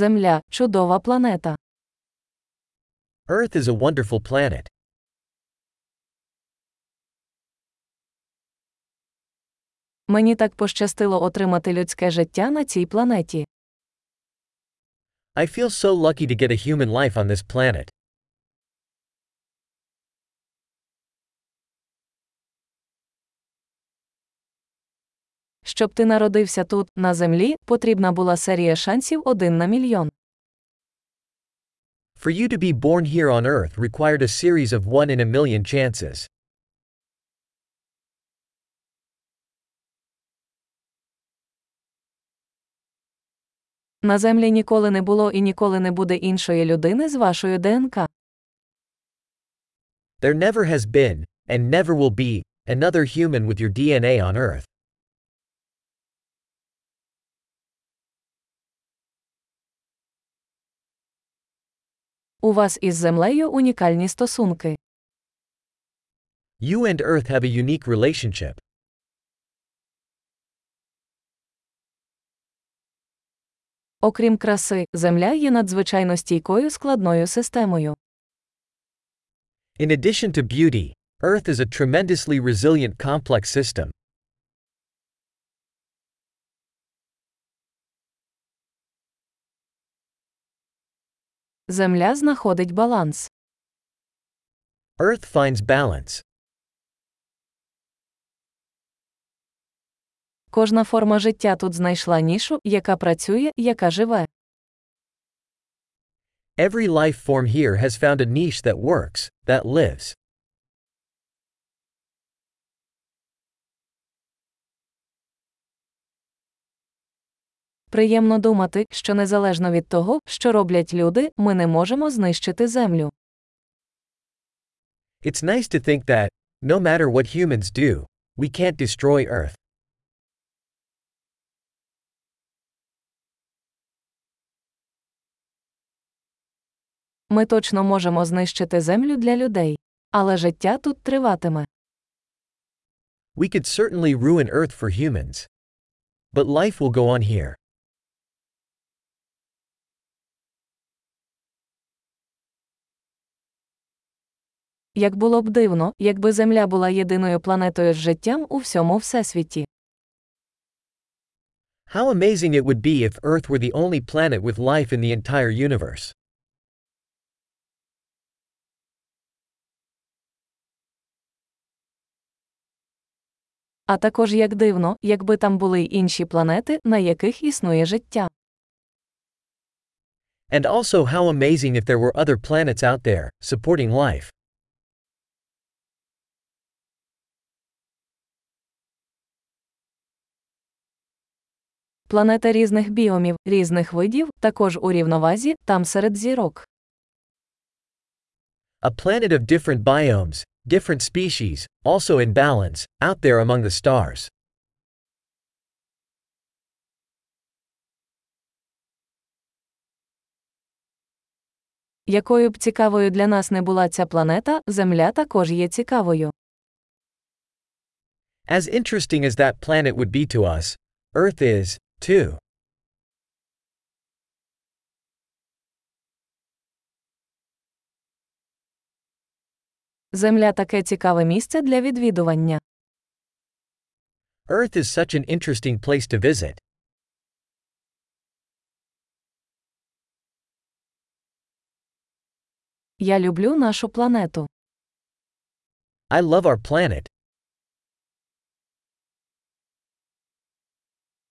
Земля чудова планета. Earth is a wonderful planet. Мені так пощастило отримати людське життя на цій планеті. I feel so lucky to get a human life on this planet. Щоб ти народився тут, на землі, потрібна була серія шансів один на мільйон. For you to be born here on Earth required a series of one in a million chances. На землі ніколи не було і ніколи не буде іншої людини з вашою ДНК. There never has been, and never will be, another human with your DNA on Earth. У вас із землею унікальні стосунки. You and Earth have a unique relationship. Окрім краси, земля є надзвичайно стійкою складною системою. In addition to beauty, Earth is a tremendously resilient complex system. Земля знаходить баланс. Earth finds balance. Кожна форма життя тут знайшла нішу, яка працює, яка живе. Every life form here has found a niche that works, that lives. Приємно думати, що незалежно від того, що роблять люди, ми не можемо знищити землю. It's nice to think that, no matter what humans do, we can't destroy Earth. Ми точно можемо знищити землю для людей. Але життя тут триватиме. We could certainly ruin Earth for humans. But life will go on here. Як було б дивно, якби Земля була єдиною планетою з життям у всьому всесвіті. How amazing it would be if Earth were the only planet with life in the entire universe. А також як дивно, якби там були й інші планети, на яких існує життя. And also how amazing if there were other planets out there, supporting life. Планета різних біомів, різних видів, також у рівновазі, там серед зірок. A planet of different biomes, different species, also in balance, out there among the stars. Якою б цікавою для нас не була ця планета, Земля також є цікавою. As interesting as that planet would be to us, Earth is, too. Земля таке цікаве місце для відвідування. Earth is such an interesting place to visit. Я люблю нашу планету. I love our planet.